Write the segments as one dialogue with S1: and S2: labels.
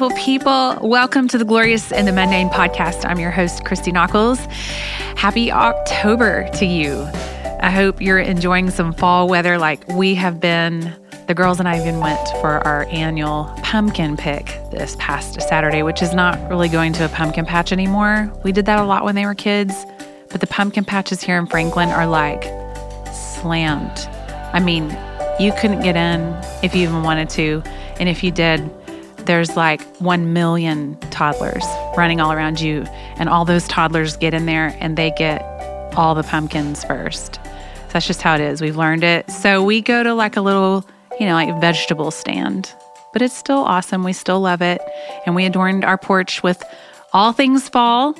S1: beautiful people. Welcome to the Glorious in the Mundane podcast. I'm your host, Christy Nockels. Happy October to you. I hope you're enjoying some fall weather like we have been. The girls and I even went for our annual pumpkin pick this past Saturday, which is not really going to a pumpkin patch anymore. We did that a lot when they were kids, but the pumpkin patches here in Franklin are like slammed. I mean, you couldn't get in if you even wanted to. And if you did, there's like 1 million toddlers running all around you. And all those toddlers get in there and they get all the pumpkins first. So that's just how it is. We've learned it. So we go to like a little, you know, like vegetable stand, but it's still awesome. We still love it. And we adorned our porch with all things fall.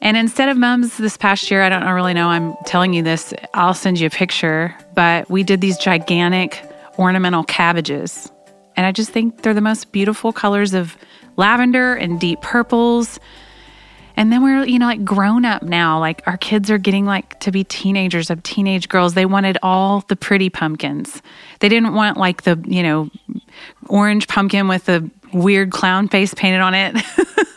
S1: And instead of mums this past year, I don't really know, I'm telling you this, I'll send you a picture, but we did these gigantic ornamental cabbages. And I just think they're the most beautiful colors of lavender and deep purples. And then we're, you know, like grown up now. Like our kids are getting like to be teenagers of teenage girls. They wanted all the pretty pumpkins. They didn't want like the, you know, orange pumpkin with the weird clown face painted on it.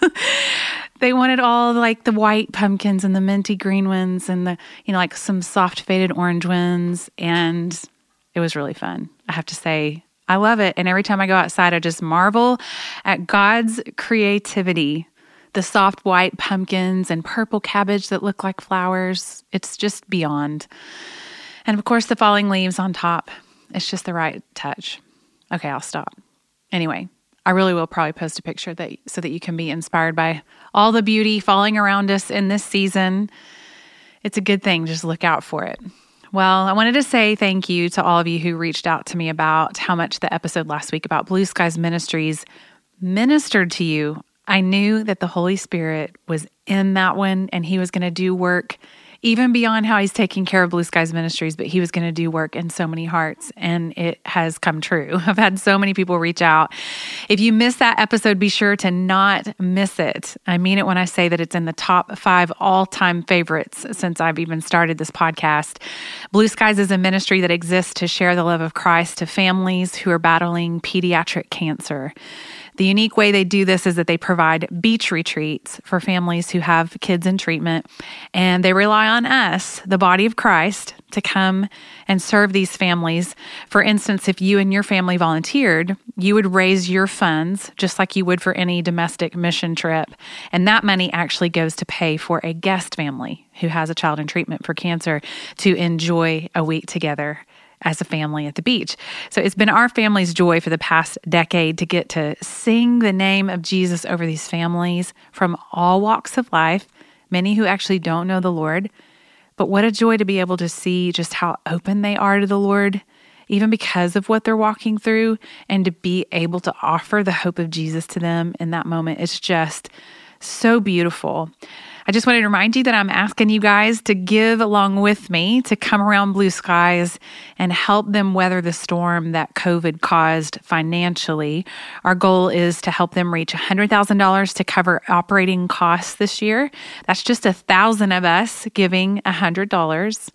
S1: they wanted all like the white pumpkins and the minty green ones and the, you know, like some soft faded orange ones. And it was really fun. I have to say, I love it. And every time I go outside, I just marvel at God's creativity. The soft white pumpkins and purple cabbage that look like flowers. It's just beyond. And of course, the falling leaves on top. It's just the right touch. Okay, I'll stop. Anyway, I really will probably post a picture that so that you can be inspired by all the beauty falling around us in this season. It's a good thing. Just look out for it. Well, I wanted to say thank you to all of you who reached out to me about how much the episode last week about Blue Skies Ministries ministered to you. I knew that the Holy Spirit was in that one and he was going to do work even beyond how he's taking care of Blue Skies Ministries, but he was going to do work in so many hearts, and it has come true. I've had so many people reach out. If you missed that episode, be sure to not miss it. I mean it when I say that it's in the top five all time favorites since I've even started this podcast. Blue Skies is a ministry that exists to share the love of Christ to families who are battling pediatric cancer. The unique way they do this is that they provide beach retreats for families who have kids in treatment, and they rely on us, the body of Christ, to come and serve these families. For instance, if you and your family volunteered, you would raise your funds just like you would for any domestic mission trip. And that money actually goes to pay for a guest family who has a child in treatment for cancer to enjoy a week together as a family at the beach. So it's been our family's joy for the past decade to get to sing the name of Jesus over these families from all walks of life, many who actually don't know the Lord. But what a joy to be able to see just how open they are to the Lord, even because of what they're walking through, and to be able to offer the hope of Jesus to them in that moment. It's just so beautiful. I just wanted to remind you that I'm asking you guys to give along with me to come around blue skies and help them weather the storm that COVID caused financially. Our goal is to help them reach $100,000 to cover operating costs this year. That's just a thousand of us giving $100.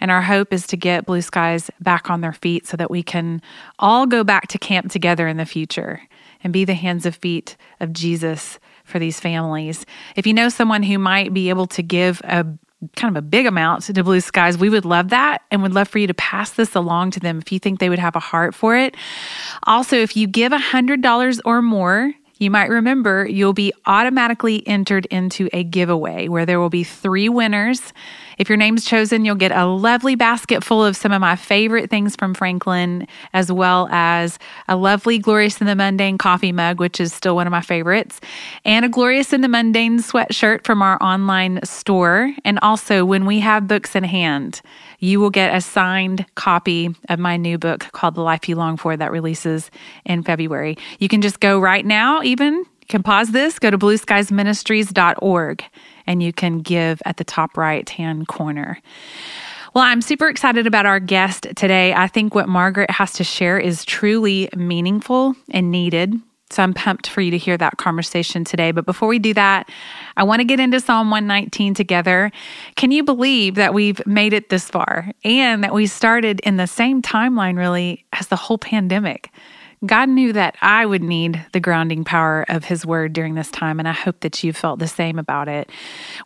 S1: And our hope is to get Blue Skies back on their feet so that we can all go back to camp together in the future and be the hands and feet of Jesus for these families. If you know someone who might be able to give a kind of a big amount to Blue Skies, we would love that and would love for you to pass this along to them if you think they would have a heart for it. Also, if you give $100 or more, you might remember you'll be automatically entered into a giveaway where there will be three winners if your name's chosen, you'll get a lovely basket full of some of my favorite things from Franklin, as well as a lovely Glorious in the Mundane coffee mug, which is still one of my favorites, and a Glorious in the Mundane sweatshirt from our online store. And also, when we have books in hand, you will get a signed copy of my new book called The Life You Long For that releases in February. You can just go right now, even. Can pause this, go to blueskiesministries.org and you can give at the top right hand corner. Well, I'm super excited about our guest today. I think what Margaret has to share is truly meaningful and needed. So I'm pumped for you to hear that conversation today. But before we do that, I want to get into Psalm 119 together. Can you believe that we've made it this far and that we started in the same timeline, really, as the whole pandemic? God knew that I would need the grounding power of His Word during this time, and I hope that you felt the same about it.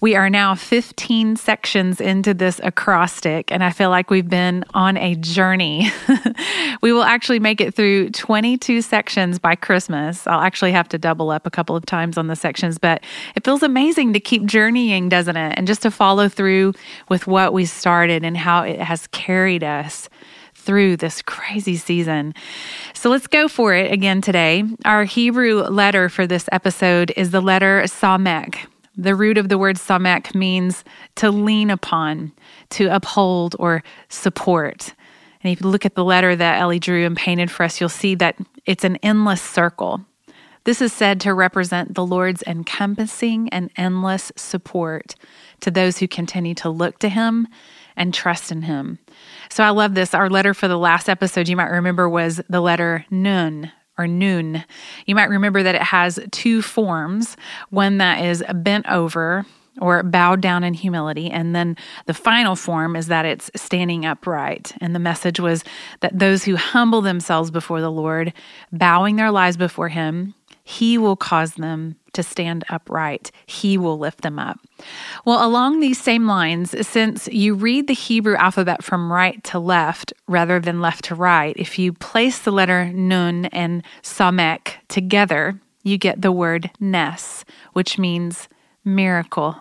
S1: We are now 15 sections into this acrostic, and I feel like we've been on a journey. we will actually make it through 22 sections by Christmas. I'll actually have to double up a couple of times on the sections, but it feels amazing to keep journeying, doesn't it? And just to follow through with what we started and how it has carried us through this crazy season. So let's go for it again today. Our Hebrew letter for this episode is the letter Samek. The root of the word Samek means to lean upon, to uphold, or support. And if you look at the letter that Ellie drew and painted for us, you'll see that it's an endless circle. This is said to represent the Lord's encompassing and endless support to those who continue to look to Him and trust in Him. So I love this. Our letter for the last episode, you might remember, was the letter Nun or Noon. You might remember that it has two forms one that is bent over or bowed down in humility. And then the final form is that it's standing upright. And the message was that those who humble themselves before the Lord, bowing their lives before Him, he will cause them to stand upright. He will lift them up. Well, along these same lines, since you read the Hebrew alphabet from right to left rather than left to right, if you place the letter Nun and Samek together, you get the word Nes, which means miracle.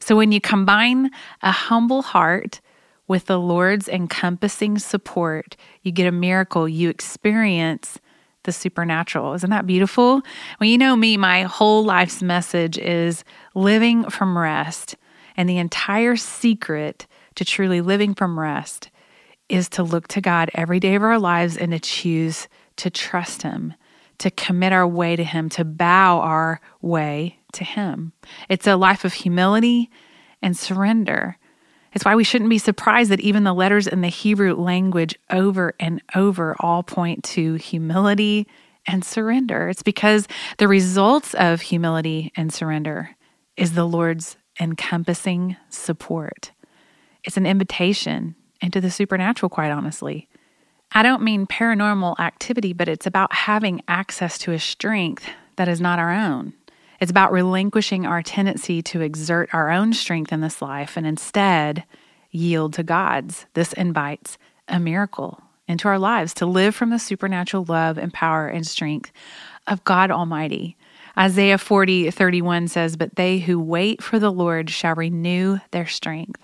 S1: So when you combine a humble heart with the Lord's encompassing support, you get a miracle. You experience the supernatural. Isn't that beautiful? Well, you know me, my whole life's message is living from rest. And the entire secret to truly living from rest is to look to God every day of our lives and to choose to trust Him, to commit our way to Him, to bow our way to Him. It's a life of humility and surrender. It's why we shouldn't be surprised that even the letters in the Hebrew language over and over all point to humility and surrender. It's because the results of humility and surrender is the Lord's encompassing support. It's an invitation into the supernatural, quite honestly. I don't mean paranormal activity, but it's about having access to a strength that is not our own. It's about relinquishing our tendency to exert our own strength in this life and instead yield to God's. This invites a miracle into our lives to live from the supernatural love and power and strength of God Almighty. Isaiah 40, 31 says, But they who wait for the Lord shall renew their strength.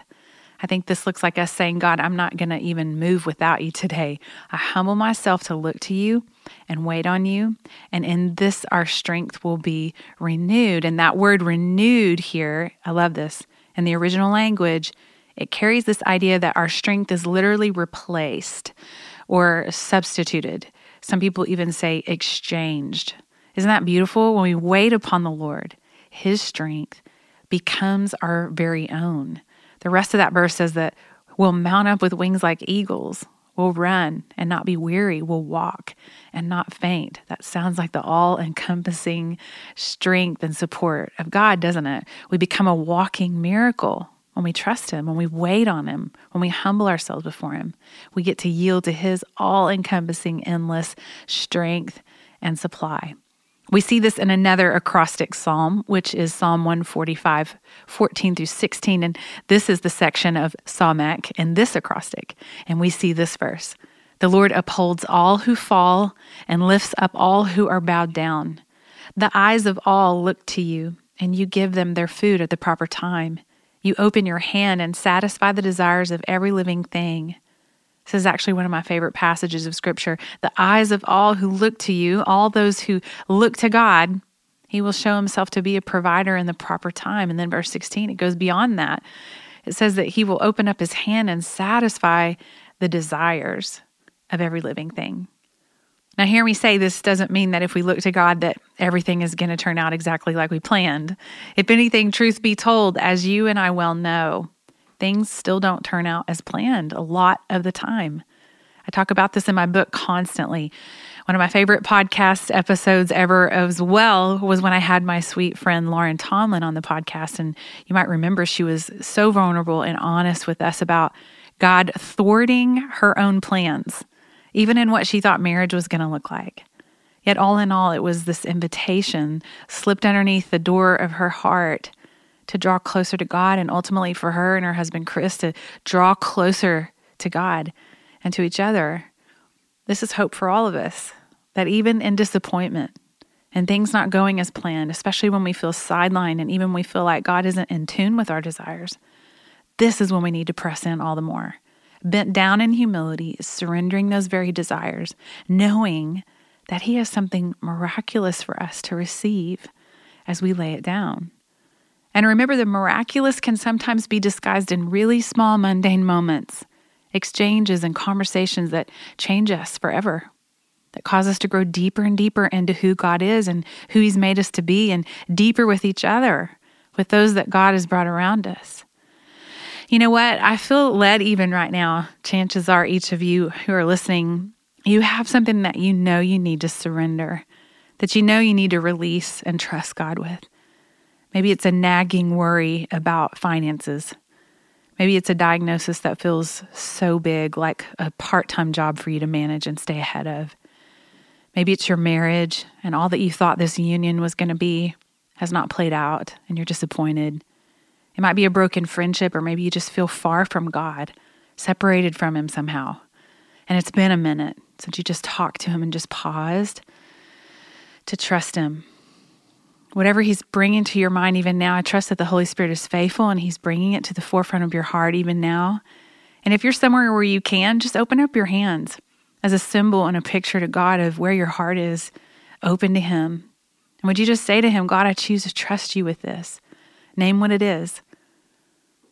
S1: I think this looks like us saying, God, I'm not going to even move without you today. I humble myself to look to you and wait on you. And in this, our strength will be renewed. And that word renewed here, I love this. In the original language, it carries this idea that our strength is literally replaced or substituted. Some people even say exchanged. Isn't that beautiful? When we wait upon the Lord, His strength becomes our very own. The rest of that verse says that we'll mount up with wings like eagles. We'll run and not be weary. We'll walk and not faint. That sounds like the all encompassing strength and support of God, doesn't it? We become a walking miracle when we trust Him, when we wait on Him, when we humble ourselves before Him. We get to yield to His all encompassing, endless strength and supply. We see this in another acrostic psalm, which is Psalm 145, 14 through 16. And this is the section of Samek in this acrostic. And we see this verse The Lord upholds all who fall and lifts up all who are bowed down. The eyes of all look to you, and you give them their food at the proper time. You open your hand and satisfy the desires of every living thing. This is actually one of my favorite passages of scripture. The eyes of all who look to you, all those who look to God, he will show himself to be a provider in the proper time. And then verse 16, it goes beyond that. It says that he will open up his hand and satisfy the desires of every living thing. Now, hear me say this doesn't mean that if we look to God that everything is going to turn out exactly like we planned. If anything, truth be told, as you and I well know, things still don't turn out as planned a lot of the time. I talk about this in my book constantly. One of my favorite podcast episodes ever as well was when I had my sweet friend Lauren Tomlin on the podcast. And you might remember she was so vulnerable and honest with us about God thwarting her own plans, even in what she thought marriage was going to look like. Yet, all in all, it was this invitation slipped underneath the door of her heart to draw closer to God, and ultimately for her and her husband Chris to draw closer to God and to each other. This is hope for all of us that even in disappointment and things not going as planned, especially when we feel sidelined and even we feel like God isn't in tune with our desires, this is when we need to press in all the more. Bent down in humility, surrendering those very desires, knowing that He has something miraculous for us to receive as we lay it down. And remember, the miraculous can sometimes be disguised in really small, mundane moments, exchanges and conversations that change us forever that cause us to grow deeper and deeper into who God is and who He's made us to be, and deeper with each other, with those that God has brought around us. You know what? I feel led even right now. Chances are, each of you who are listening, you have something that you know you need to surrender, that you know you need to release and trust God with. Maybe it's a nagging worry about finances. Maybe it's a diagnosis that feels so big, like a part time job for you to manage and stay ahead of. Maybe it's your marriage and all that you thought this union was going to be has not played out and you're disappointed. It might be a broken friendship, or maybe you just feel far from God, separated from Him somehow. And it's been a minute since you just talked to Him and just paused to trust Him. Whatever He's bringing to your mind, even now, I trust that the Holy Spirit is faithful and He's bringing it to the forefront of your heart, even now. And if you're somewhere where you can, just open up your hands as a symbol and a picture to God of where your heart is open to Him. And would you just say to Him, God, I choose to trust you with this? Name what it is.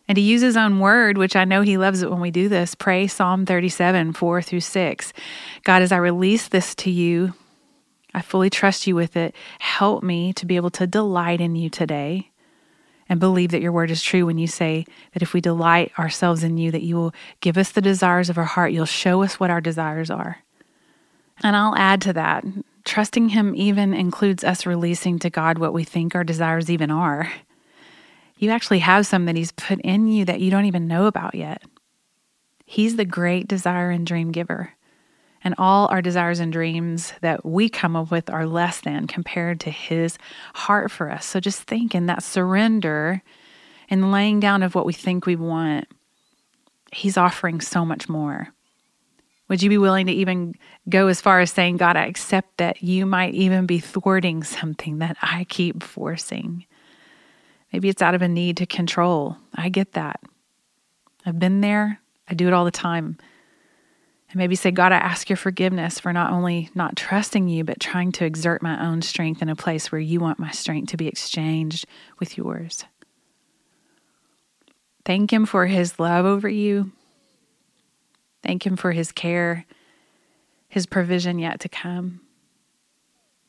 S1: And to use His own word, which I know He loves it when we do this, pray Psalm 37, 4 through 6. God, as I release this to you, I fully trust you with it. Help me to be able to delight in you today and believe that your word is true when you say that if we delight ourselves in you, that you will give us the desires of our heart. You'll show us what our desires are. And I'll add to that trusting Him even includes us releasing to God what we think our desires even are. You actually have some that He's put in you that you don't even know about yet. He's the great desire and dream giver and all our desires and dreams that we come up with are less than compared to His heart for us. So just think in that surrender and laying down of what we think we want, He's offering so much more. Would you be willing to even go as far as saying, God, I accept that you might even be thwarting something that I keep forcing? Maybe it's out of a need to control. I get that. I've been there, I do it all the time. And maybe say, God, I ask your forgiveness for not only not trusting you, but trying to exert my own strength in a place where you want my strength to be exchanged with yours. Thank Him for His love over you. Thank Him for His care, His provision yet to come.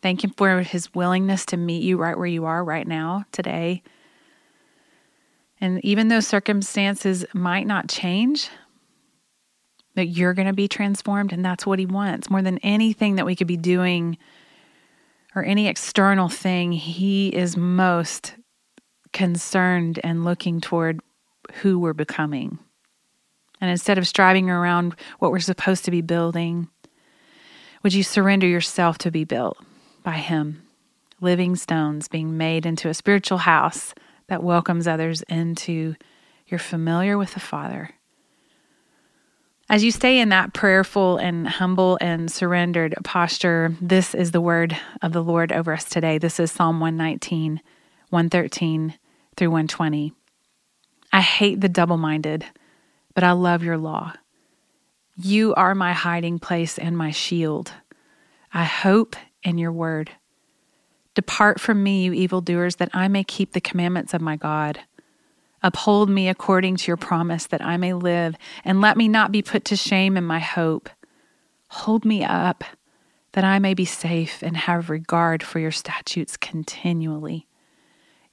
S1: Thank Him for His willingness to meet you right where you are right now, today. And even though circumstances might not change, that you're going to be transformed and that's what he wants. More than anything that we could be doing or any external thing he is most concerned and looking toward who we're becoming. And instead of striving around what we're supposed to be building would you surrender yourself to be built by him? Living stones being made into a spiritual house that welcomes others into you're familiar with the father as you stay in that prayerful and humble and surrendered posture, this is the word of the Lord over us today. This is Psalm 119, 113 through 120. I hate the double minded, but I love your law. You are my hiding place and my shield. I hope in your word. Depart from me, you evildoers, that I may keep the commandments of my God. Uphold me according to your promise that I may live, and let me not be put to shame in my hope. Hold me up that I may be safe and have regard for your statutes continually.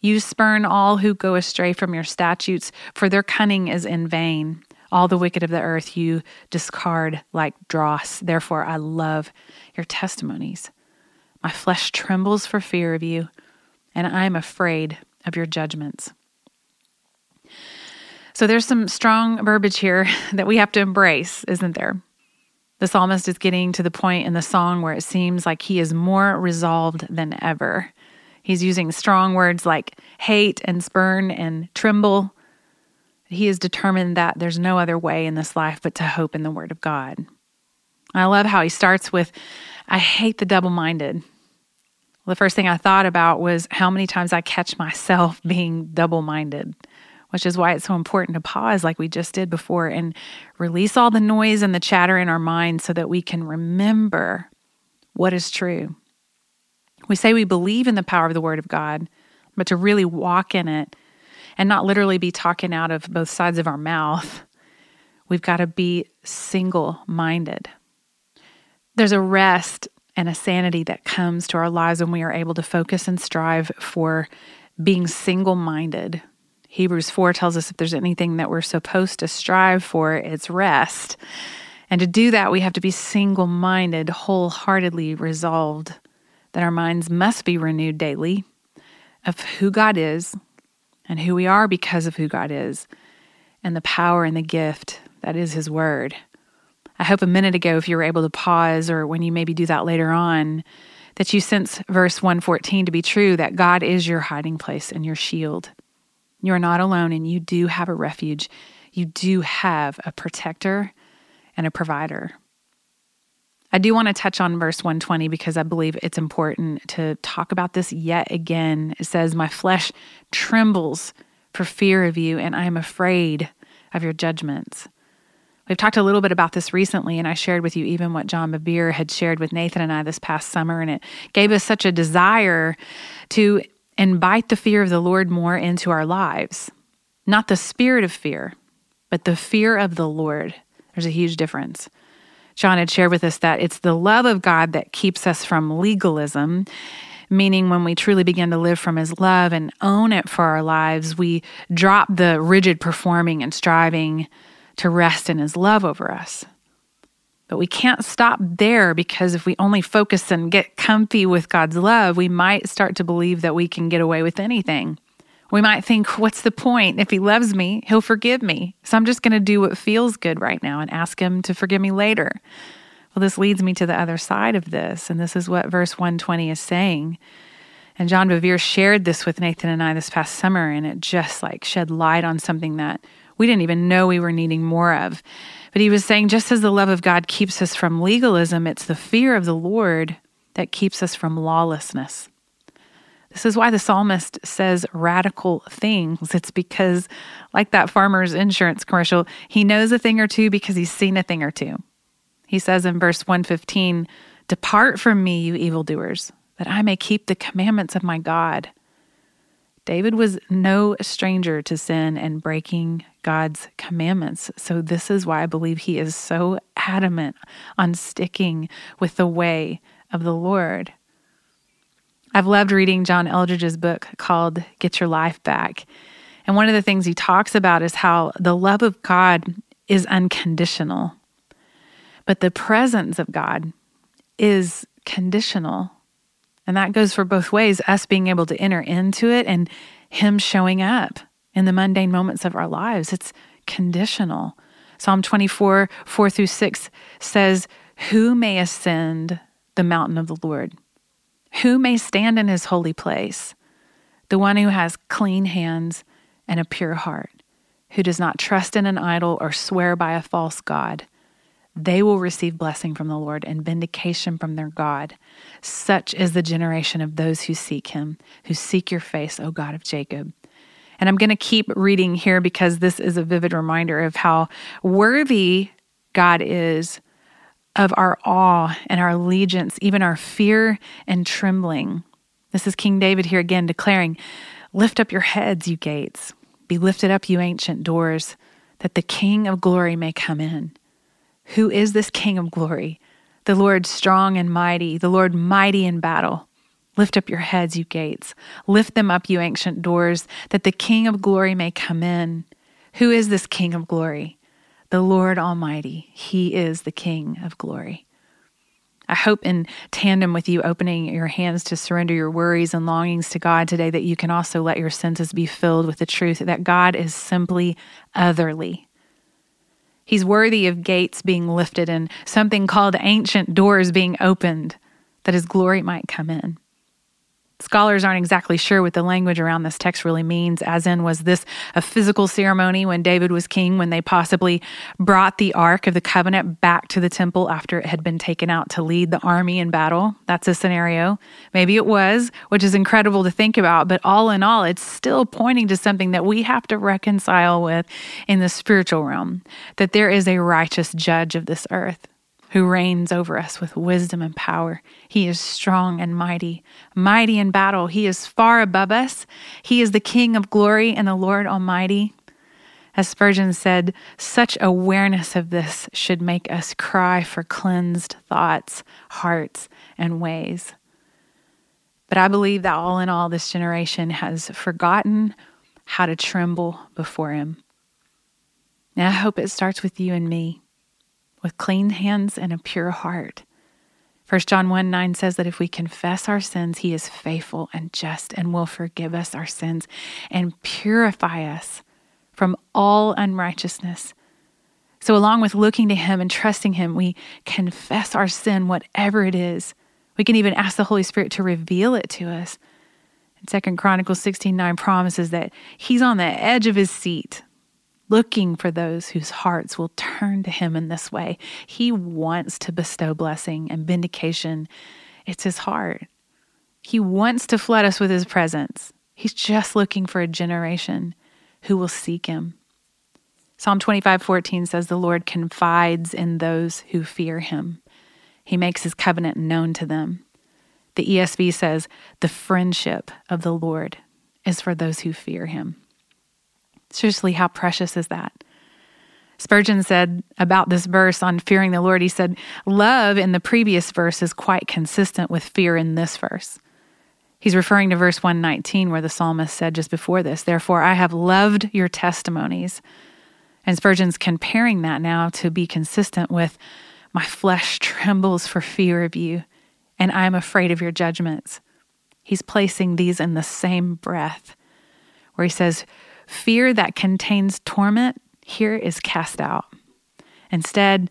S1: You spurn all who go astray from your statutes, for their cunning is in vain. All the wicked of the earth you discard like dross. Therefore, I love your testimonies. My flesh trembles for fear of you, and I am afraid of your judgments. So there's some strong verbiage here that we have to embrace, isn't there? The psalmist is getting to the point in the song where it seems like he is more resolved than ever. He's using strong words like hate and spurn and tremble. He is determined that there's no other way in this life but to hope in the Word of God. I love how he starts with, I hate the double minded. The first thing I thought about was how many times I catch myself being double minded which is why it's so important to pause, like we just did before, and release all the noise and the chatter in our minds so that we can remember what is true. We say we believe in the power of the Word of God, but to really walk in it and not literally be talking out of both sides of our mouth, we've got to be single minded. There's a rest and a sanity that comes to our lives when we are able to focus and strive for being single minded Hebrews 4 tells us if there's anything that we're supposed to strive for, it's rest. And to do that, we have to be single minded, wholeheartedly resolved that our minds must be renewed daily of who God is and who we are because of who God is and the power and the gift that is His Word. I hope a minute ago, if you were able to pause or when you maybe do that later on, that you sense verse 114 to be true that God is your hiding place and your shield. You are not alone, and you do have a refuge. You do have a protector and a provider. I do want to touch on verse 120 because I believe it's important to talk about this yet again. It says, My flesh trembles for fear of you, and I am afraid of your judgments. We've talked a little bit about this recently, and I shared with you even what John Bevere had shared with Nathan and I this past summer, and it gave us such a desire to invite the fear of the Lord more into our lives. Not the spirit of fear, but the fear of the Lord. There's a huge difference. John had shared with us that it's the love of God that keeps us from legalism, meaning when we truly begin to live from His love and own it for our lives, we drop the rigid performing and striving to rest in His love over us. But we can't stop there because if we only focus and get comfy with God's love, we might start to believe that we can get away with anything. We might think, what's the point? If He loves me, He'll forgive me. So I'm just going to do what feels good right now and ask Him to forgive me later. Well, this leads me to the other side of this. And this is what verse 120 is saying. And John Bevere shared this with Nathan and I this past summer, and it just like shed light on something that we didn't even know we were needing more of. But he was saying, just as the love of God keeps us from legalism, it's the fear of the Lord that keeps us from lawlessness. This is why the psalmist says radical things. It's because, like that farmer's insurance commercial, he knows a thing or two because he's seen a thing or two. He says in verse 115, Depart from me, you evildoers, that I may keep the commandments of my God. David was no stranger to sin and breaking God's commandments. So, this is why I believe he is so adamant on sticking with the way of the Lord. I've loved reading John Eldredge's book called Get Your Life Back. And one of the things he talks about is how the love of God is unconditional, but the presence of God is conditional. And that goes for both ways us being able to enter into it and Him showing up in the mundane moments of our lives. It's conditional. Psalm 24, 4 through 6 says, Who may ascend the mountain of the Lord? Who may stand in his holy place? The one who has clean hands and a pure heart, who does not trust in an idol or swear by a false God they will receive blessing from the Lord and vindication from their God. Such is the generation of those who seek him, who seek your face, O God of Jacob. And I'm going to keep reading here because this is a vivid reminder of how worthy God is of our awe and our allegiance, even our fear and trembling. This is King David here again declaring, Lift up your heads, you gates. Be lifted up, you ancient doors, that the King of glory may come in. Who is this King of glory? The Lord strong and mighty, the Lord mighty in battle. Lift up your heads, you gates. Lift them up, you ancient doors, that the King of glory may come in. Who is this King of glory? The Lord Almighty. He is the King of glory. I hope, in tandem with you opening your hands to surrender your worries and longings to God today, that you can also let your senses be filled with the truth that God is simply otherly. He's worthy of gates being lifted and something called ancient doors being opened that his glory might come in. Scholars aren't exactly sure what the language around this text really means, as in, was this a physical ceremony when David was king, when they possibly brought the Ark of the Covenant back to the temple after it had been taken out to lead the army in battle? That's a scenario. Maybe it was, which is incredible to think about, but all in all, it's still pointing to something that we have to reconcile with in the spiritual realm that there is a righteous judge of this earth who reigns over us with wisdom and power. He is strong and mighty, mighty in battle. He is far above us. He is the King of glory and the Lord Almighty. As Spurgeon said, such awareness of this should make us cry for cleansed thoughts, hearts, and ways. But I believe that all in all, this generation has forgotten how to tremble before Him. And I hope it starts with you and me with clean hands and a pure heart. 1 John 1 9 says that if we confess our sins, he is faithful and just and will forgive us our sins and purify us from all unrighteousness. So, along with looking to him and trusting him, we confess our sin, whatever it is. We can even ask the Holy Spirit to reveal it to us. And Second Chronicles 16 9 promises that he's on the edge of his seat, looking for those whose hearts will turn to him in this way. He wants to bestow blessing and vindication. It's his heart. He wants to flood us with his presence. He's just looking for a generation who will seek him. Psalm 25 14 says, The Lord confides in those who fear him. He makes his covenant known to them. The ESV says, The friendship of the Lord is for those who fear him. Seriously, how precious is that? Spurgeon said about this verse on fearing the Lord, he said, Love in the previous verse is quite consistent with fear in this verse. He's referring to verse 119, where the psalmist said just before this, Therefore, I have loved your testimonies. And Spurgeon's comparing that now to be consistent with, My flesh trembles for fear of you, and I am afraid of your judgments. He's placing these in the same breath, where he says, Fear that contains torment here is cast out. Instead,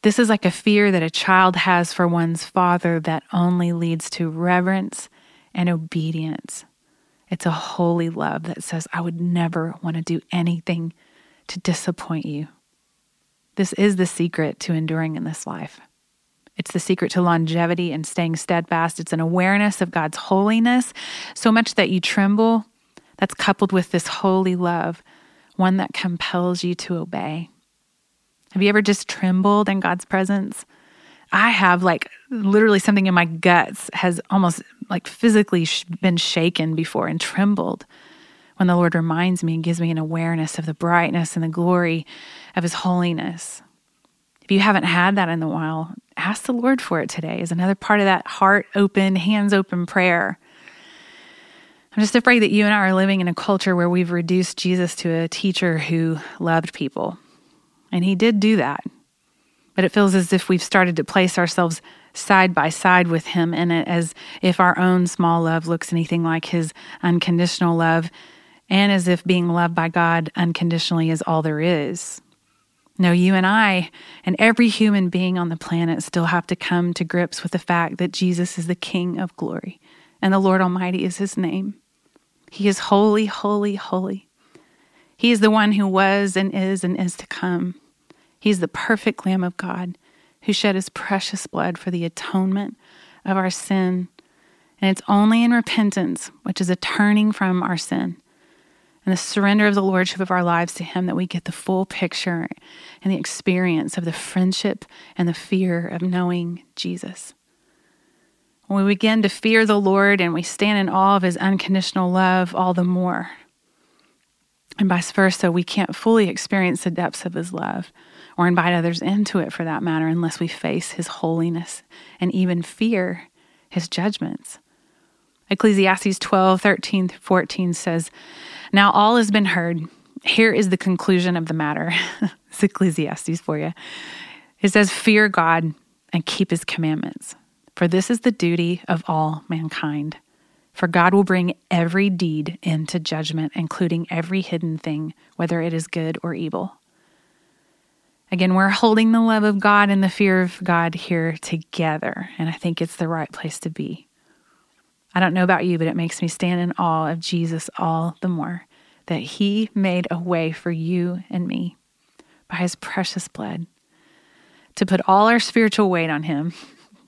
S1: this is like a fear that a child has for one's father that only leads to reverence and obedience. It's a holy love that says, I would never want to do anything to disappoint you. This is the secret to enduring in this life. It's the secret to longevity and staying steadfast. It's an awareness of God's holiness, so much that you tremble that's coupled with this holy love, one that compels you to obey. Have you ever just trembled in God's presence? I have, like, literally something in my guts has almost like physically been shaken before and trembled when the Lord reminds me and gives me an awareness of the brightness and the glory of His holiness. If you haven't had that in a while, ask the Lord for it today, is another part of that heart open, hands open prayer. I'm just afraid that you and I are living in a culture where we've reduced Jesus to a teacher who loved people. And he did do that. But it feels as if we've started to place ourselves side by side with him it as if our own small love looks anything like his unconditional love, and as if being loved by God unconditionally is all there is. No, you and I and every human being on the planet still have to come to grips with the fact that Jesus is the King of glory and the Lord Almighty is his name. He is holy, holy, holy. He is the one who was and is and is to come. He is the perfect Lamb of God who shed his precious blood for the atonement of our sin. And it's only in repentance, which is a turning from our sin and the surrender of the lordship of our lives to him that we get the full picture and the experience of the friendship and the fear of knowing Jesus. We begin to fear the Lord and we stand in awe of his unconditional love all the more. And vice versa, we can't fully experience the depths of his love or invite others into it for that matter unless we face his holiness and even fear his judgments. Ecclesiastes 12, 13 14 says, Now all has been heard. Here is the conclusion of the matter. it's Ecclesiastes for you. It says, Fear God and keep his commandments for this is the duty of all mankind. For God will bring every deed into judgment, including every hidden thing, whether it is good or evil. Again, we're holding the love of God and the fear of God here together. And I think it's the right place to be. I don't know about you, but it makes me stand in awe of Jesus all the more that he made a way for you and me by his precious blood to put all our spiritual weight on him,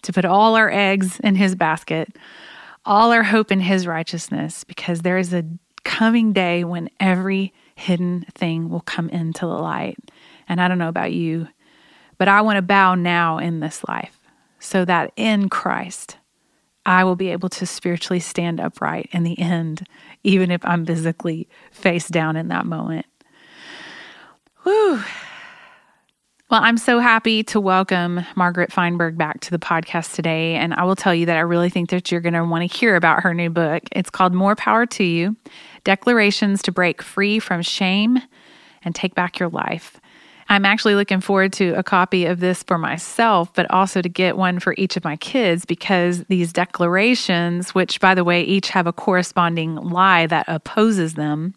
S1: to put all our eggs in his basket, all our hope in his righteousness, because there is a coming day when every hidden thing will come into the light. And I don't know about you, but I want to bow now in this life so that in Christ, I will be able to spiritually stand upright in the end, even if I'm physically face down in that moment. Whew. Well, I'm so happy to welcome Margaret Feinberg back to the podcast today. And I will tell you that I really think that you're going to want to hear about her new book. It's called More Power to You Declarations to Break Free from Shame and Take Back Your Life. I'm actually looking forward to a copy of this for myself, but also to get one for each of my kids because these declarations, which by the way, each have a corresponding lie that opposes them,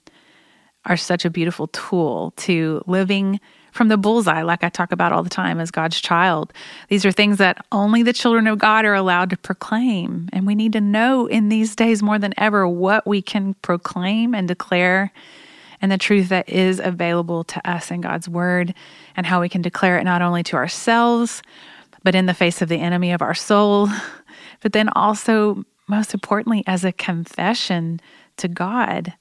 S1: are such a beautiful tool to living from the bullseye, like I talk about all the time as God's child. These are things that only the children of God are allowed to proclaim. And we need to know in these days more than ever what we can proclaim and declare and the truth that is available to us in God's word and how we can declare it not only to ourselves, but in the face of the enemy of our soul, but then also, most importantly, as a confession to God.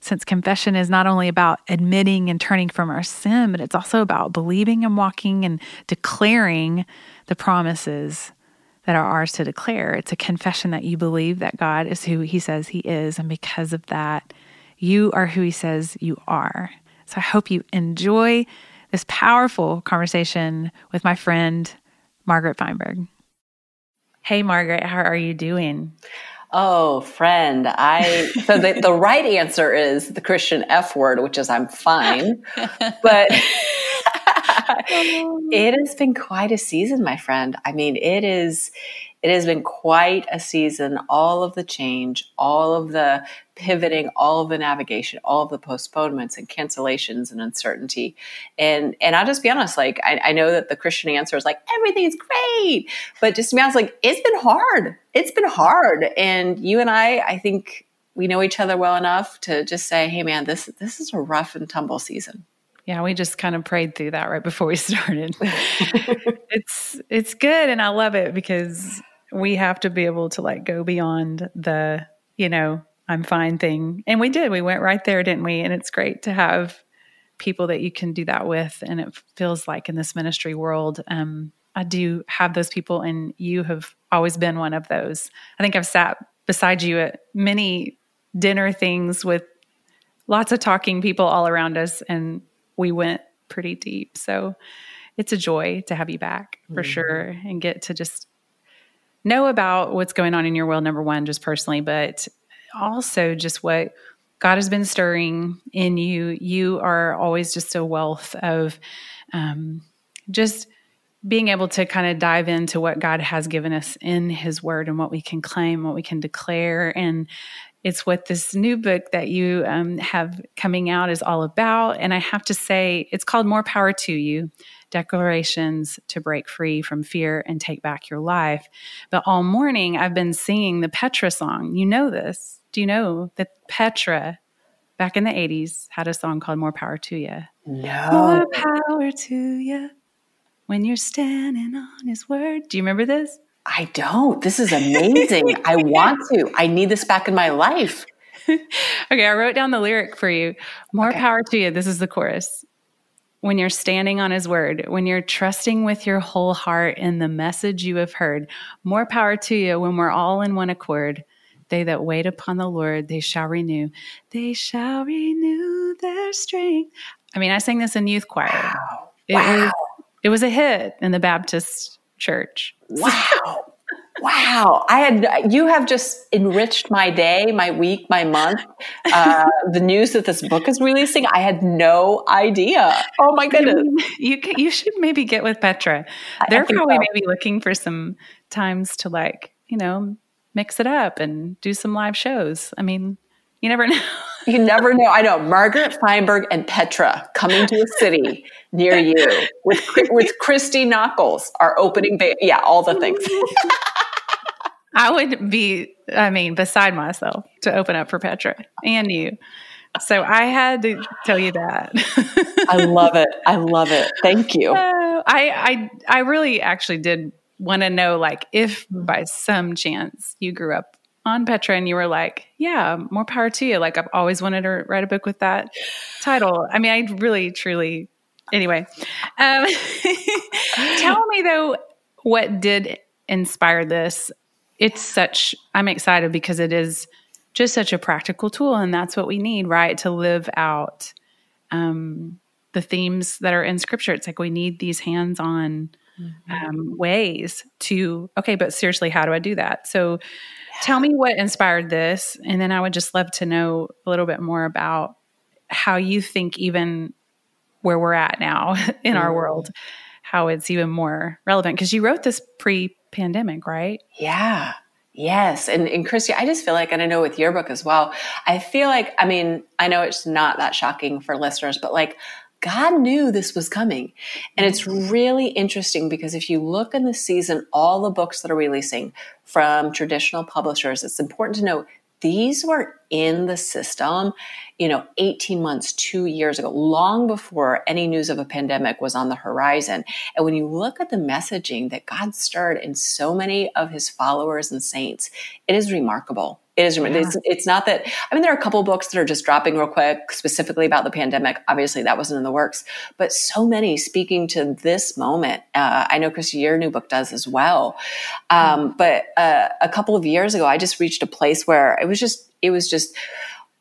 S1: Since confession is not only about admitting and turning from our sin, but it's also about believing and walking and declaring the promises that are ours to declare. It's a confession that you believe that God is who He says He is. And because of that, you are who He says you are. So I hope you enjoy this powerful conversation with my friend, Margaret Feinberg. Hey, Margaret, how are you doing?
S2: Oh, friend, I so the, the right answer is the Christian F word, which is I'm fine. but it has been quite a season, my friend. I mean, it is it has been quite a season. All of the change, all of the pivoting, all of the navigation, all of the postponements and cancellations and uncertainty. And and I'll just be honest, like I, I know that the Christian answer is like everything's great, but just to be honest, like it's been hard. It's been hard. And you and I, I think we know each other well enough to just say, hey man, this this is a rough and tumble season.
S1: Yeah, we just kind of prayed through that right before we started. it's it's good and I love it because we have to be able to like go beyond the, you know, I'm fine thing. And we did. We went right there, didn't we? And it's great to have people that you can do that with. And it feels like in this ministry world, um, I do have those people, and you have always been one of those. I think I've sat beside you at many dinner things with lots of talking people all around us, and we went pretty deep. So it's a joy to have you back for mm-hmm. sure and get to just know about what's going on in your world, number one, just personally, but also just what God has been stirring in you. You are always just a wealth of um, just being able to kind of dive into what God has given us in His Word and what we can claim, what we can declare. And it's what this new book that you um, have coming out is all about. And I have to say, it's called More Power to You declarations to break free from fear and take back your life. But all morning, I've been singing the Petra song. You know this. Do you know that Petra, back in the 80s, had a song called More Power to You?
S2: No.
S1: More power to you when you're standing on his word. Do you remember this?
S2: I don't. This is amazing. I want to. I need this back in my life.
S1: okay, I wrote down the lyric for you. More okay. power to you. This is the chorus when you're standing on his word, when you're trusting with your whole heart in the message you have heard, more power to you when we're all in one accord. They that wait upon the Lord, they shall renew. They shall renew their strength. I mean, I sang this in youth choir.
S2: Wow.
S1: It,
S2: wow.
S1: Was, it was a hit in the Baptist church.
S2: Wow. Wow, I had you have just enriched my day, my week, my month. Uh, the news that this book is releasing, I had no idea. Oh my goodness!
S1: You you, you should maybe get with Petra. They're probably so. maybe looking for some times to like you know mix it up and do some live shows. I mean, You never know.
S2: you never know. I know Margaret Feinberg and Petra coming to a city near you with with Christy Nockels, our opening. Ba- yeah, all the things.
S1: I would be, I mean, beside myself to open up for Petra and you. So I had to tell you that.
S2: I love it. I love it. Thank you.
S1: Uh, I, I I really actually did want to know like if by some chance you grew up on Petra and you were like, yeah, more power to you. Like I've always wanted to write a book with that title. I mean, I really, truly, anyway. Um, tell me though, what did inspire this? It's such, I'm excited because it is just such a practical tool. And that's what we need, right? To live out um, the themes that are in scripture. It's like we need these hands on mm-hmm. um, ways to, okay, but seriously, how do I do that? So, Tell me what inspired this. And then I would just love to know a little bit more about how you think, even where we're at now in our mm. world, how it's even more relevant. Because you wrote this pre pandemic, right?
S2: Yeah. Yes. And, and Christy, I just feel like, and I know with your book as well, I feel like, I mean, I know it's not that shocking for listeners, but like God knew this was coming. And it's mm-hmm. really interesting because if you look in the season, all the books that are releasing from traditional publishers, it's important to know these were in the system, you know, 18 months, two years ago, long before any news of a pandemic was on the horizon. And when you look at the messaging that God stirred in so many of his followers and saints, it is remarkable. It is. Yeah. It's, it's, not that. I mean, there are a couple books that are just dropping real quick, specifically about the pandemic. Obviously, that wasn't in the works, but so many speaking to this moment. Uh, I know, Chris, your new book does as well. Um, mm. But uh, a couple of years ago, I just reached a place where it was just, it was just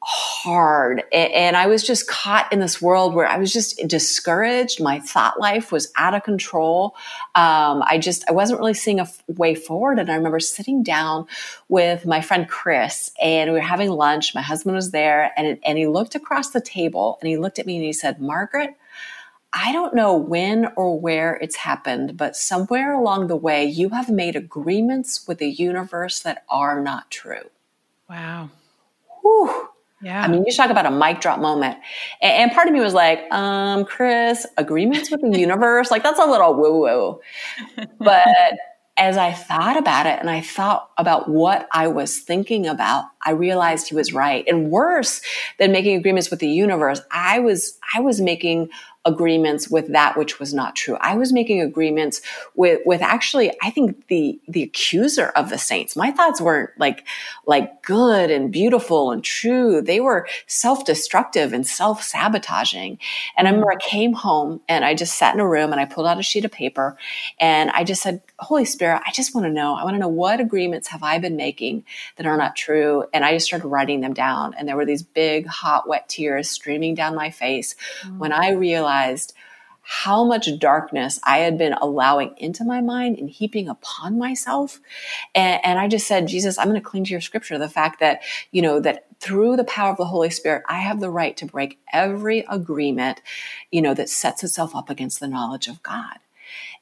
S2: hard. And I was just caught in this world where I was just discouraged. My thought life was out of control. Um, I just, I wasn't really seeing a way forward. And I remember sitting down with my friend Chris and we were having lunch. My husband was there and, and he looked across the table and he looked at me and he said, Margaret, I don't know when or where it's happened, but somewhere along the way, you have made agreements with the universe that are not true.
S1: Wow.
S2: Whew. Yeah. I mean, you talk about a mic drop moment. And, part of me was like, um, Chris, agreements with the universe, like that's a little woo woo. But as I thought about it and I thought about what I was thinking about, I realized he was right. And worse than making agreements with the universe, I was, I was making agreements with that which was not true. I was making agreements with, with actually, I think the, the accuser of the saints. My thoughts weren't like, like good and beautiful and true. They were self-destructive and self-sabotaging. And I remember I came home and I just sat in a room and I pulled out a sheet of paper and I just said, Holy Spirit, I just want to know. I want to know what agreements have I been making that are not true. And I just started writing them down. And there were these big, hot, wet tears streaming down my face mm-hmm. when I realized realized how much darkness I had been allowing into my mind and heaping upon myself. And, and I just said, Jesus, I'm going to cling to your scripture. The fact that, you know, that through the power of the Holy Spirit, I have the right to break every agreement, you know, that sets itself up against the knowledge of God.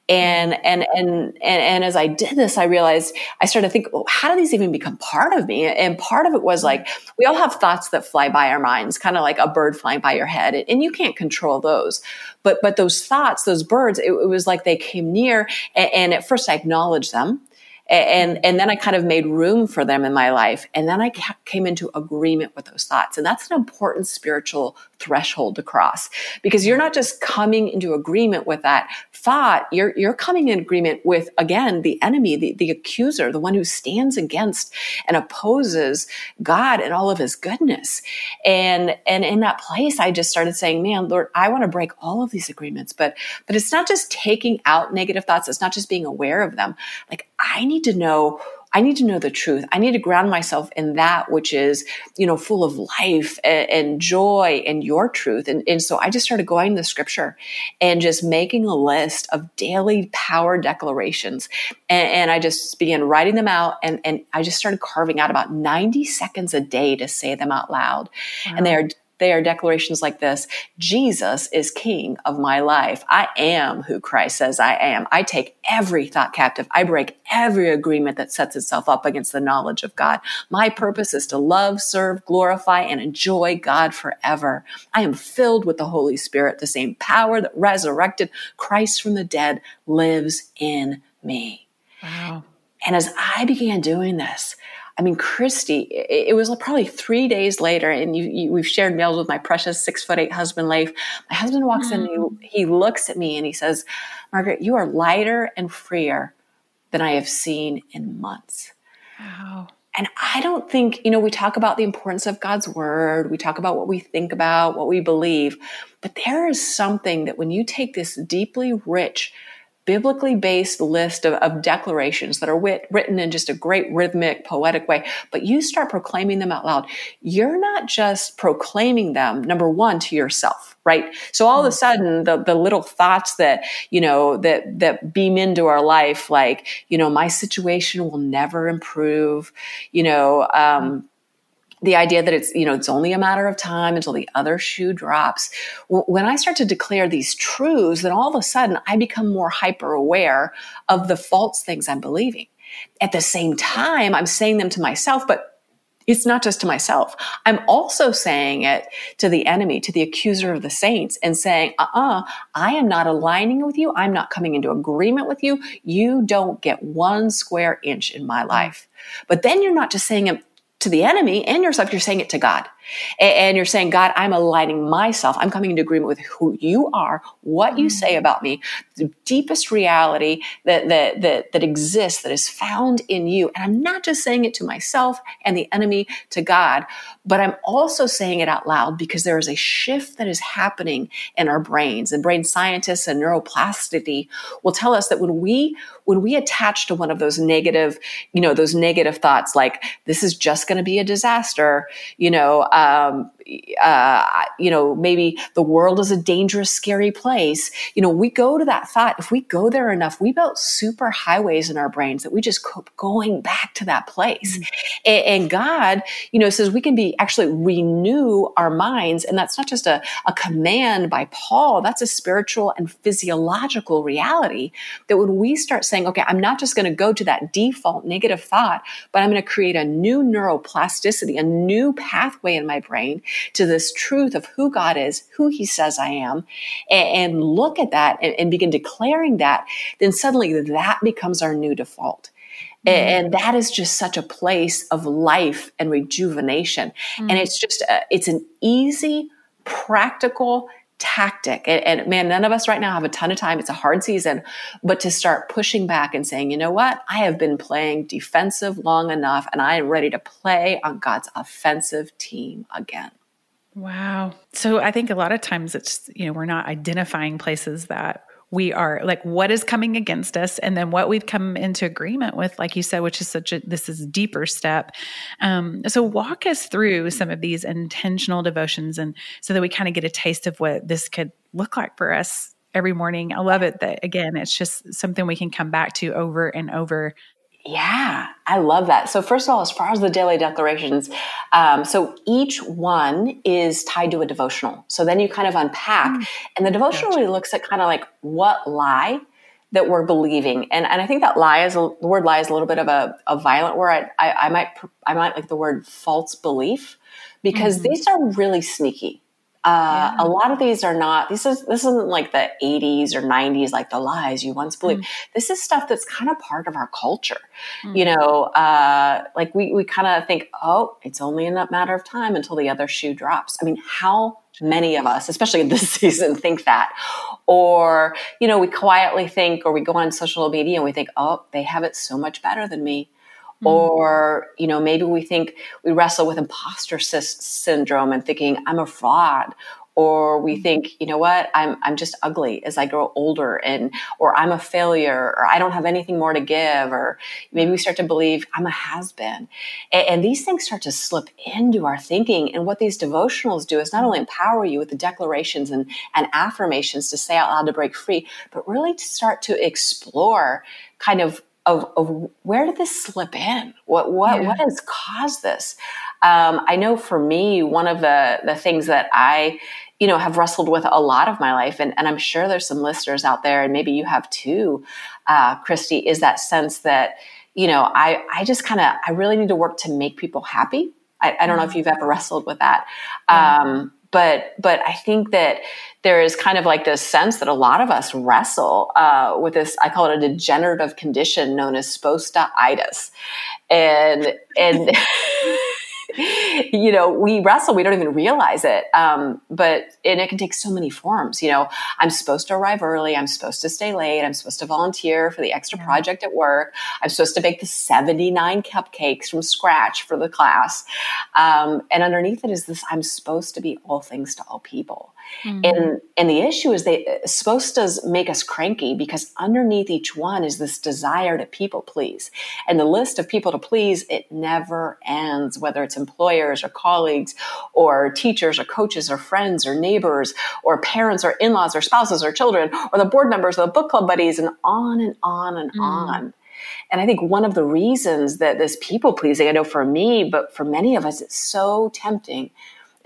S2: And, and, and, and, and as I did this, I realized I started to think, well, how do these even become part of me? And part of it was like, we all have thoughts that fly by our minds, kind of like a bird flying by your head. And you can't control those. But, but those thoughts, those birds, it, it was like they came near. And, and at first I acknowledged them and and then I kind of made room for them in my life, and then I came into agreement with those thoughts, and that's an important spiritual threshold to cross. Because you're not just coming into agreement with that thought you're you're coming in agreement with again the enemy the, the accuser the one who stands against and opposes god and all of his goodness. And and in that place i just started saying man lord i want to break all of these agreements. But but it's not just taking out negative thoughts. It's not just being aware of them. Like i need to know I need to know the truth. I need to ground myself in that which is, you know, full of life and, and joy and your truth. And, and so I just started going to the scripture and just making a list of daily power declarations. And, and I just began writing them out and, and I just started carving out about 90 seconds a day to say them out loud. Wow. And they are they are declarations like this Jesus is king of my life. I am who Christ says I am. I take every thought captive. I break every agreement that sets itself up against the knowledge of God. My purpose is to love, serve, glorify, and enjoy God forever. I am filled with the Holy Spirit. The same power that resurrected Christ from the dead lives in me. Wow. And as I began doing this, I mean, Christy, it, was probably three days later, and you, you, we've shared meals with my precious six foot eight husband, Leif. My husband walks mm-hmm. in, he, he looks at me and he says, Margaret, you are lighter and freer than I have seen in months. Wow. And I don't think, you know, we talk about the importance of God's word, we talk about what we think about, what we believe, but there is something that when you take this deeply rich, biblically based list of, of declarations that are wit, written in just a great rhythmic, poetic way, but you start proclaiming them out loud. You're not just proclaiming them, number one, to yourself, right? So all of a mm-hmm. sudden, the, the little thoughts that, you know, that, that beam into our life, like, you know, my situation will never improve, you know, um, the idea that it's you know it's only a matter of time until the other shoe drops when i start to declare these truths then all of a sudden i become more hyper aware of the false things i'm believing at the same time i'm saying them to myself but it's not just to myself. I'm also saying it to the enemy, to the accuser of the saints, and saying, uh uh-uh, uh I am not aligning with you. I'm not coming into agreement with you. You don't get one square inch in my life. But then you're not just saying it to the enemy and yourself, you're saying it to God. And you're saying, God, I'm aligning myself. I'm coming into agreement with who you are, what you say mm. about me, the deepest reality that, that, that, that exists, that is found in you. And I'm not just saying it to myself and the enemy, to God, but I'm also saying it out loud because there is a shift that is happening in our brains. And brain scientists and neuroplasticity will tell us that when we when we attach to one of those negative, you know, those negative thoughts like this is just going to be a disaster, you know, um, uh, you know, maybe the world is a dangerous, scary place. You know, we go to that thought. If we go there enough, we built super highways in our brains that we just keep going back to that place. Mm-hmm. And, and, God, you know, says we can be actually renew our minds. And that's not just a, a command by Paul, that's a spiritual and physiological reality that when we start saying, okay, I'm not just going to go to that default negative thought, but I'm going to create a new neuroplasticity, a new pathway in my brain to this truth of who God is, who He says I am, and, and look at that and, and begin declaring that, then suddenly that becomes our new default. Mm. And that is just such a place of life and rejuvenation. Mm. And it's just, a, it's an easy, practical tactic. And, and, man, none of us right now have a ton of time. It's a hard season, but to start pushing back and saying, you know what? I have been playing defensive long enough and I am ready to play on God's offensive team again.
S1: Wow. So I think a lot of times it's, you know, we're not identifying places that we are like what is coming against us and then what we've come into agreement with like you said which is such a this is deeper step um, so walk us through some of these intentional devotions and so that we kind of get a taste of what this could look like for us every morning i love it that again it's just something we can come back to over and over
S2: yeah, I love that. So, first of all, as far as the daily declarations, um, so each one is tied to a devotional. So then you kind of unpack, mm. and the devotional gotcha. really looks at kind of like what lie that we're believing, and and I think that lie is a, the word lie is a little bit of a, a violent word. I, I, I might I might like the word false belief because mm-hmm. these are really sneaky. Uh, yeah. A lot of these are not. This is this isn't like the '80s or '90s, like the lies you once believed. Mm. This is stuff that's kind of part of our culture. Mm. You know, uh, like we we kind of think, oh, it's only a matter of time until the other shoe drops. I mean, how many of us, especially in this season, think that. Or, you know, we quietly think, or we go on social media and we think, oh, they have it so much better than me. Mm. Or, you know, maybe we think we wrestle with imposter sy- syndrome and thinking, I'm a fraud. Or we mm. think, you know what, I'm, I'm just ugly as I grow older and, or I'm a failure or I don't have anything more to give. Or maybe we start to believe I'm a has been. And, and these things start to slip into our thinking. And what these devotionals do is not only empower you with the declarations and, and affirmations to say out loud to break free, but really to start to explore kind of of, of where did this slip in? What what yeah. what has caused this? Um, I know for me, one of the the things that I you know have wrestled with a lot of my life, and, and I'm sure there's some listeners out there, and maybe you have too, uh, Christy, is that sense that you know I I just kind of I really need to work to make people happy. I, I, don't know if mm-hmm. you've ever wrestled with that. Um, but but I think that there is kind of like this sense that a lot of us wrestle uh, with this. I call it a degenerative condition known as spostaitis, and and. you know, we wrestle, we don't even realize it. Um, but, and it can take so many forms. You know, I'm supposed to arrive early. I'm supposed to stay late. I'm supposed to volunteer for the extra project at work. I'm supposed to bake the 79 cupcakes from scratch for the class. Um, and underneath it is this I'm supposed to be all things to all people. Mm-hmm. And and the issue is they supposed to make us cranky because underneath each one is this desire to people please. And the list of people to please, it never ends, whether it's employers or colleagues or teachers or coaches or friends or neighbors or parents or in-laws or spouses or children or the board members or the book club buddies and on and on and mm. on. And I think one of the reasons that this people pleasing, I know for me, but for many of us, it's so tempting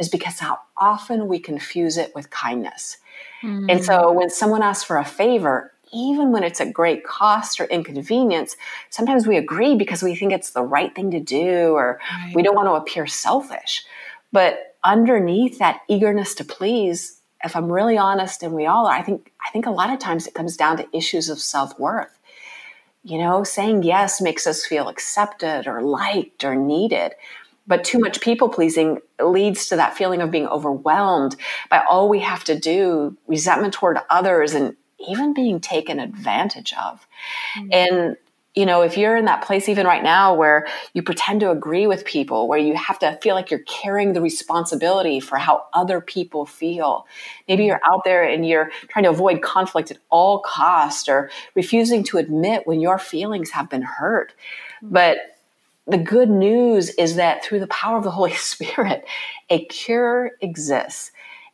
S2: is because how often we confuse it with kindness. Mm. And so when someone asks for a favor, even when it's at great cost or inconvenience, sometimes we agree because we think it's the right thing to do or right. we don't want to appear selfish. But underneath that eagerness to please, if I'm really honest and we all are, I think I think a lot of times it comes down to issues of self-worth. You know, saying yes makes us feel accepted or liked or needed. But too much people pleasing leads to that feeling of being overwhelmed by all we have to do, resentment toward others, and even being taken advantage of. Mm-hmm. And you know, if you're in that place even right now where you pretend to agree with people, where you have to feel like you're carrying the responsibility for how other people feel, maybe you're out there and you're trying to avoid conflict at all cost or refusing to admit when your feelings have been hurt. Mm-hmm. But the good news is that through the power of the Holy Spirit, a cure exists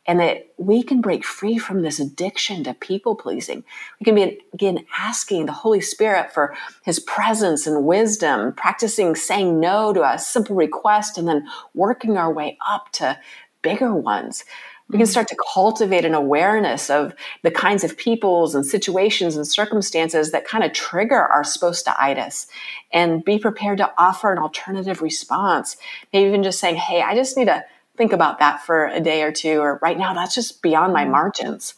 S2: and that we can break free from this addiction to people pleasing. We can begin asking the Holy Spirit for his presence and wisdom, practicing saying no to a simple request, and then working our way up to bigger ones we can mm. start to cultivate an awareness of the kinds of peoples and situations and circumstances that kind of trigger our spostaitis and be prepared to offer an alternative response. Maybe even just saying, hey, I just need to think about that for a day or two, or right now, that's just beyond my mm. margins.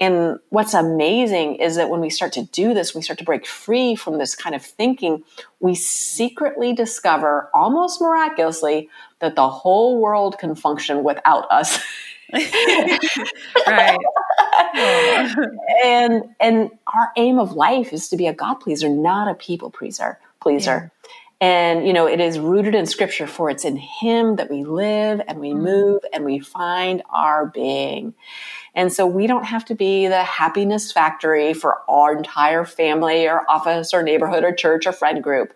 S2: And what's amazing is that when we start to do this, we start to break free from this kind of thinking. We secretly discover, almost miraculously, that the whole world can function without us. right. and and our aim of life is to be a God pleaser, not a people pleaser. Pleaser. Yeah. And you know, it is rooted in Scripture. For it's in Him that we live and we mm. move and we find our being. And so we don't have to be the happiness factory for our entire family or office or neighborhood or church or friend group.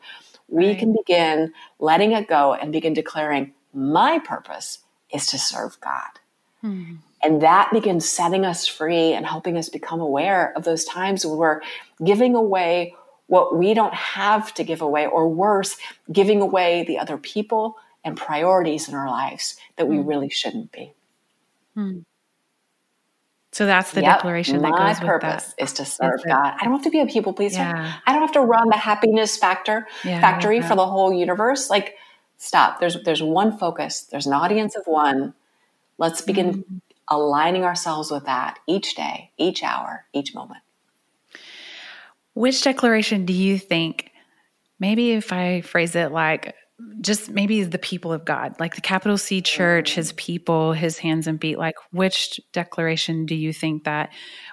S2: We right. can begin letting it go and begin declaring, my purpose is to serve God. Hmm. And that begins setting us free and helping us become aware of those times when we're giving away what we don't have to give away, or worse, giving away the other people and priorities in our lives that we hmm. really shouldn't be.
S1: Hmm. So that's the yep. declaration that
S2: My purpose
S1: is
S2: to serve God. I don't have to be a people pleaser. Yeah. I don't have to run the happiness factor yeah, factory for the whole universe. Like, stop. There's there's one focus. There's an audience of one. Let's begin mm-hmm. aligning ourselves with that each day, each hour, each moment.
S1: Which declaration do you think, maybe if I phrase it like just maybe the people of God, like the capital C church, his people, his hands and feet, like which declaration do you think that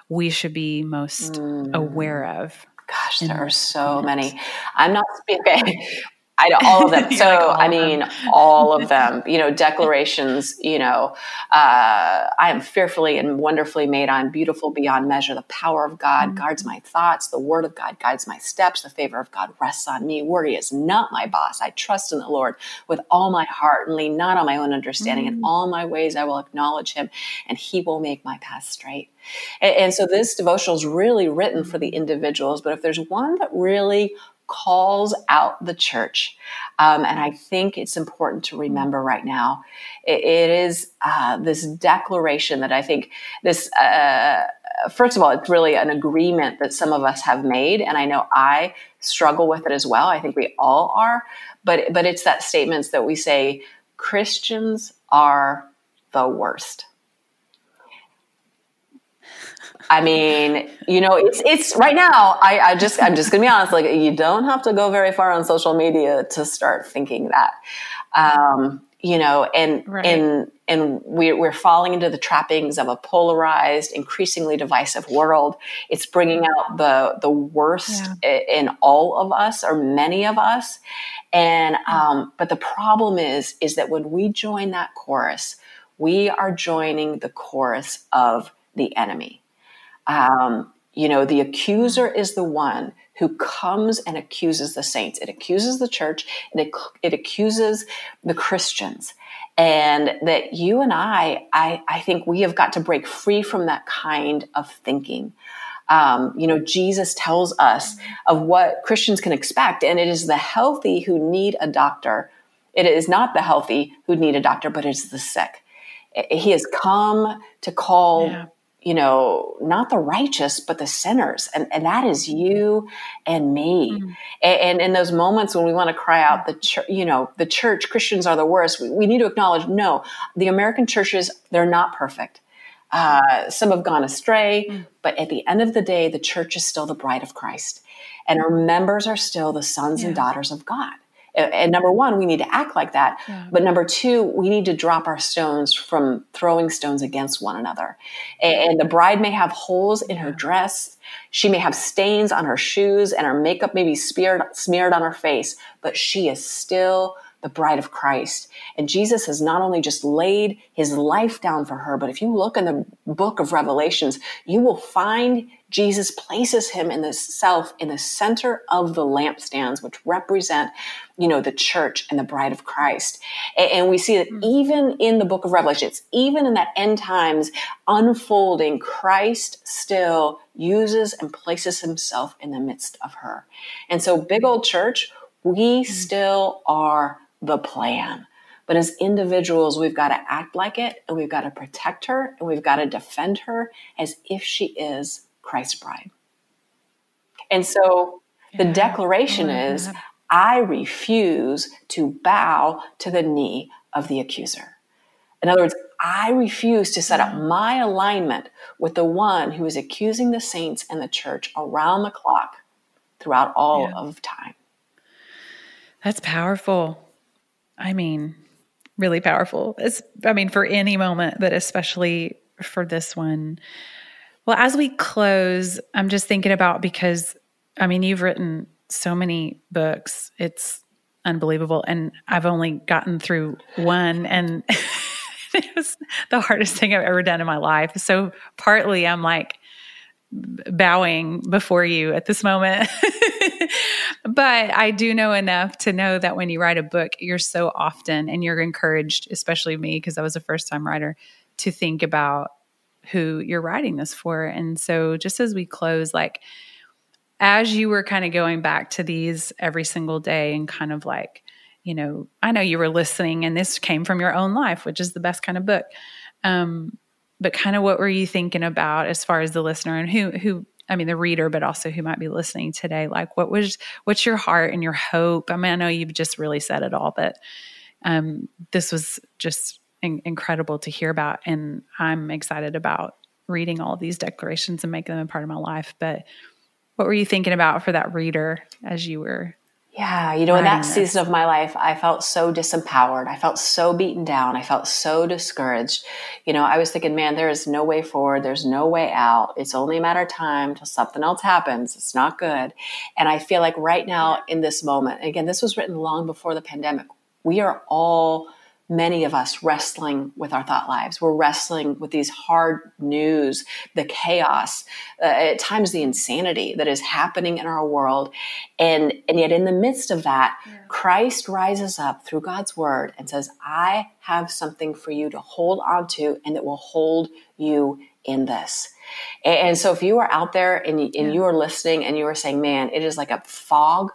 S1: we should be most mm. aware of?
S2: Gosh, there are so many. I'm not speaking. I know all of them. So like I mean, all of them. You know, declarations. You know, uh, I am fearfully and wonderfully made. I'm beautiful beyond measure. The power of God mm-hmm. guards my thoughts. The word of God guides my steps. The favor of God rests on me. Worry is not my boss. I trust in the Lord with all my heart and lean not on my own understanding. Mm-hmm. In all my ways, I will acknowledge Him, and He will make my path straight. And, and so this devotional is really written for the individuals. But if there's one that really calls out the church. Um, and I think it's important to remember right now. it, it is uh, this declaration that I think this, uh, first of all, it's really an agreement that some of us have made. And I know I struggle with it as well. I think we all are. But, but it's that statements that we say Christians are the worst. I mean, you know, it's it's right now. I, I just I'm just gonna be honest. Like, you don't have to go very far on social media to start thinking that. Um, you know, and right. and and we're, we're falling into the trappings of a polarized, increasingly divisive world. It's bringing out the the worst yeah. in all of us, or many of us. And um, but the problem is, is that when we join that chorus, we are joining the chorus of the enemy. Um, you know, the accuser is the one who comes and accuses the saints. It accuses the church and it, it accuses the Christians. And that you and I, I, I think we have got to break free from that kind of thinking. Um, you know, Jesus tells us of what Christians can expect, and it is the healthy who need a doctor. It is not the healthy who need a doctor, but it's the sick. He has come to call yeah you know, not the righteous, but the sinners. And, and that is you and me. Mm-hmm. And, and, in those moments when we want to cry out the church, you know, the church, Christians are the worst, we, we, need to acknowledge, no, the American churches, they're not perfect. Uh, some have gone astray, mm-hmm. but at the end of the day, the church is still the bride of Christ. And our members are still the sons yeah. and daughters of God and number one, we need to act like that. Yeah. But number two, we need to drop our stones from throwing stones against one another. And, the bride may have holes in her dress. She may have stains on her shoes and her makeup may be smeared, smeared on her face, but she is still the bride of Christ. And Jesus has not only just laid his life down for her, but if you look in the book of Revelations, you will find Jesus places him in the self in the center of the lampstands, which represent, you know, the church and the bride of Christ. And, we see that hmm. even in the book of Revelations, even in that end times unfolding, Christ still uses and places himself in the midst of her. And so, big old church, we hmm. still are the plan. But as individuals, we've got to act like it and we've got to protect her and we've got to defend her as if she is Christ's bride. And so the declaration oh, is I refuse to bow to the knee of the accuser. In other words, I refuse to set up mm. my alignment with the one who is accusing the saints and the church around the clock throughout all yeah. of time.
S1: That's powerful. I mean, really powerful. It's, I mean, for any moment, but especially for this one. Well, as we close, I'm just thinking about because, I mean, you've written so many books. It's unbelievable. And I've only gotten through one, and it was the hardest thing I've ever done in my life. So, partly I'm like, bowing before you at this moment. but I do know enough to know that when you write a book, you're so often and you're encouraged, especially me, because I was a first time writer, to think about who you're writing this for. And so, just as we close, like, as you were kind of going back to these every single day and kind of like, you know, I know you were listening and this came from your own life, which is the best kind of book. Um, but kind of what were you thinking about as far as the listener and who who I mean the reader, but also who might be listening today? Like what was what's your heart and your hope? I mean, I know you've just really said it all, but um, this was just in- incredible to hear about, and I'm excited about reading all these declarations and making them a part of my life. But what were you thinking about for that reader as you were
S2: yeah, you know, in that season of my life, I felt so disempowered. I felt so beaten down. I felt so discouraged. You know, I was thinking, man, there is no way forward. There's no way out. It's only a matter of time till something else happens. It's not good. And I feel like right now in this moment, again, this was written long before the pandemic. We are all many of us wrestling with our thought lives. We're wrestling with these hard news, the chaos, uh, at times the insanity that is happening in our world. And, and yet, in the midst of that, yeah. Christ rises up through God's word and says, I have something for you to hold on to and that will hold you in this. And, and so, if you are out there and, and yeah. you are listening and you are saying, man, it is like a fog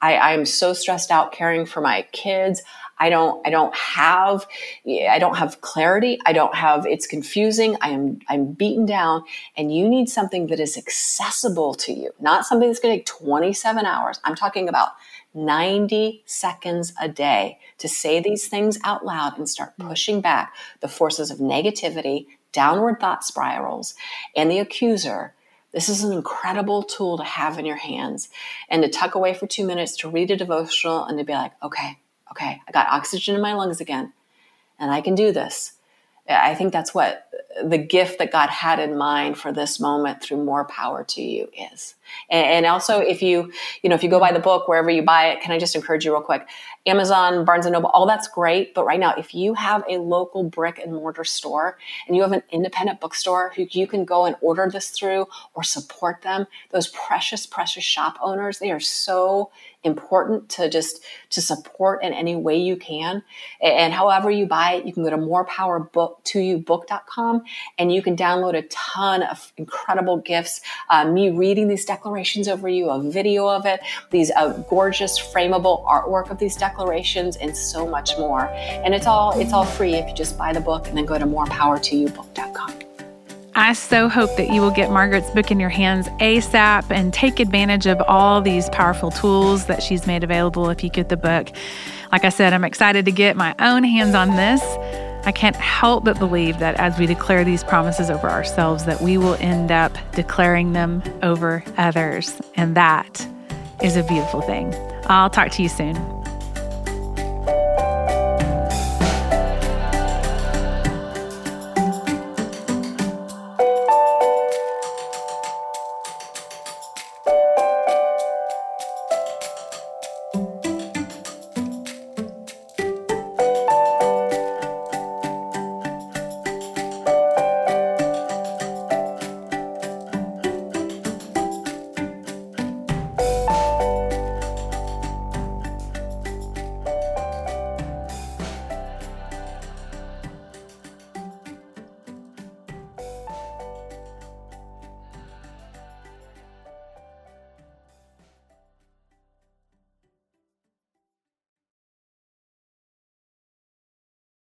S2: I, I'm so stressed out caring for my kids. I don't, I don't have, I don't have clarity. I don't have, it's confusing. I am, I'm beaten down and you need something that is accessible to you, not something that's going to take 27 hours. I'm talking about 90 seconds a day to say these things out loud and start mm. pushing back the forces of negativity, downward thought spirals, and the accuser. This is an incredible tool to have in your hands and to tuck away for two minutes to read a devotional and to be like, okay, okay, I got oxygen in my lungs again and I can do this. I think that's what the gift that God had in mind for this moment through more power to you is. And, also, if you, you know, if you go buy the book wherever you buy it, can I just encourage you real quick? Amazon, Barnes and Noble, all that's great. But right now, if you have a local brick and mortar store and you have an independent bookstore who you can go and order this through or support them, those precious, precious shop owners, they are so important to just to support in any way you can. And however you buy it, you can go to morepowerbook2youbook.com and you can download a ton of incredible gifts. Uh, me reading these declarations over you, a video of it, these uh, gorgeous frameable artwork of these declarations, and so much more. And it's all it's all free if you just buy the book and then go to morepower2youbook.com.
S1: I so hope that you will get Margaret's book in your hands ASAP and take advantage of all these powerful tools that she's made available if you get the book. Like I said, I'm excited to get my own hands on this. I can't help but believe that as we declare these promises over ourselves that we will end up declaring them over others and that is a beautiful thing. I'll talk to you soon.